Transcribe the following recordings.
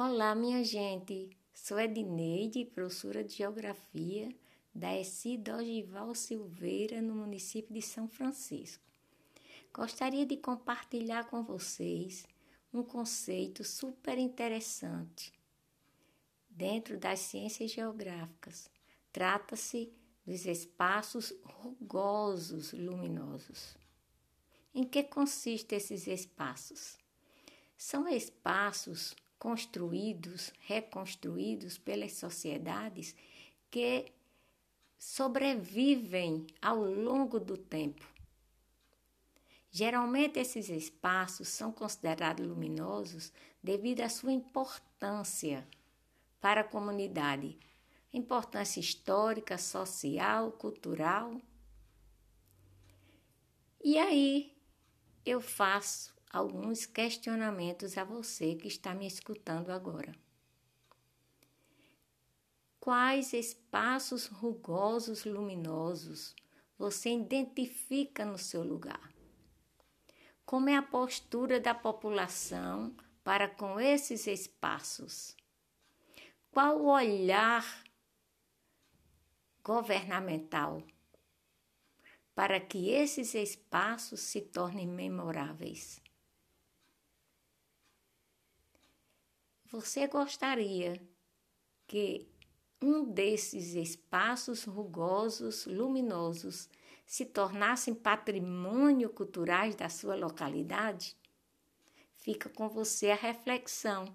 Olá, minha gente. Sou Edneide, professora de Geografia da ESI Dogival Silveira, no município de São Francisco. Gostaria de compartilhar com vocês um conceito super interessante dentro das ciências geográficas. Trata-se dos espaços rugosos luminosos. Em que consistem esses espaços? São espaços construídos, reconstruídos pelas sociedades que sobrevivem ao longo do tempo. Geralmente, esses espaços são considerados luminosos devido à sua importância para a comunidade, importância histórica, social, cultural. E aí eu faço alguns questionamentos a você que está me escutando agora. Quais espaços rugosos luminosos você identifica no seu lugar? Como é a postura da população para com esses espaços? Qual o olhar governamental para que esses espaços se tornem memoráveis? Você gostaria que um desses espaços rugosos, luminosos, se tornassem patrimônio culturais da sua localidade? Fica com você a reflexão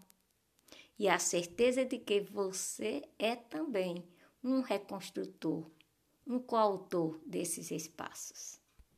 e a certeza de que você é também um reconstrutor, um coautor desses espaços.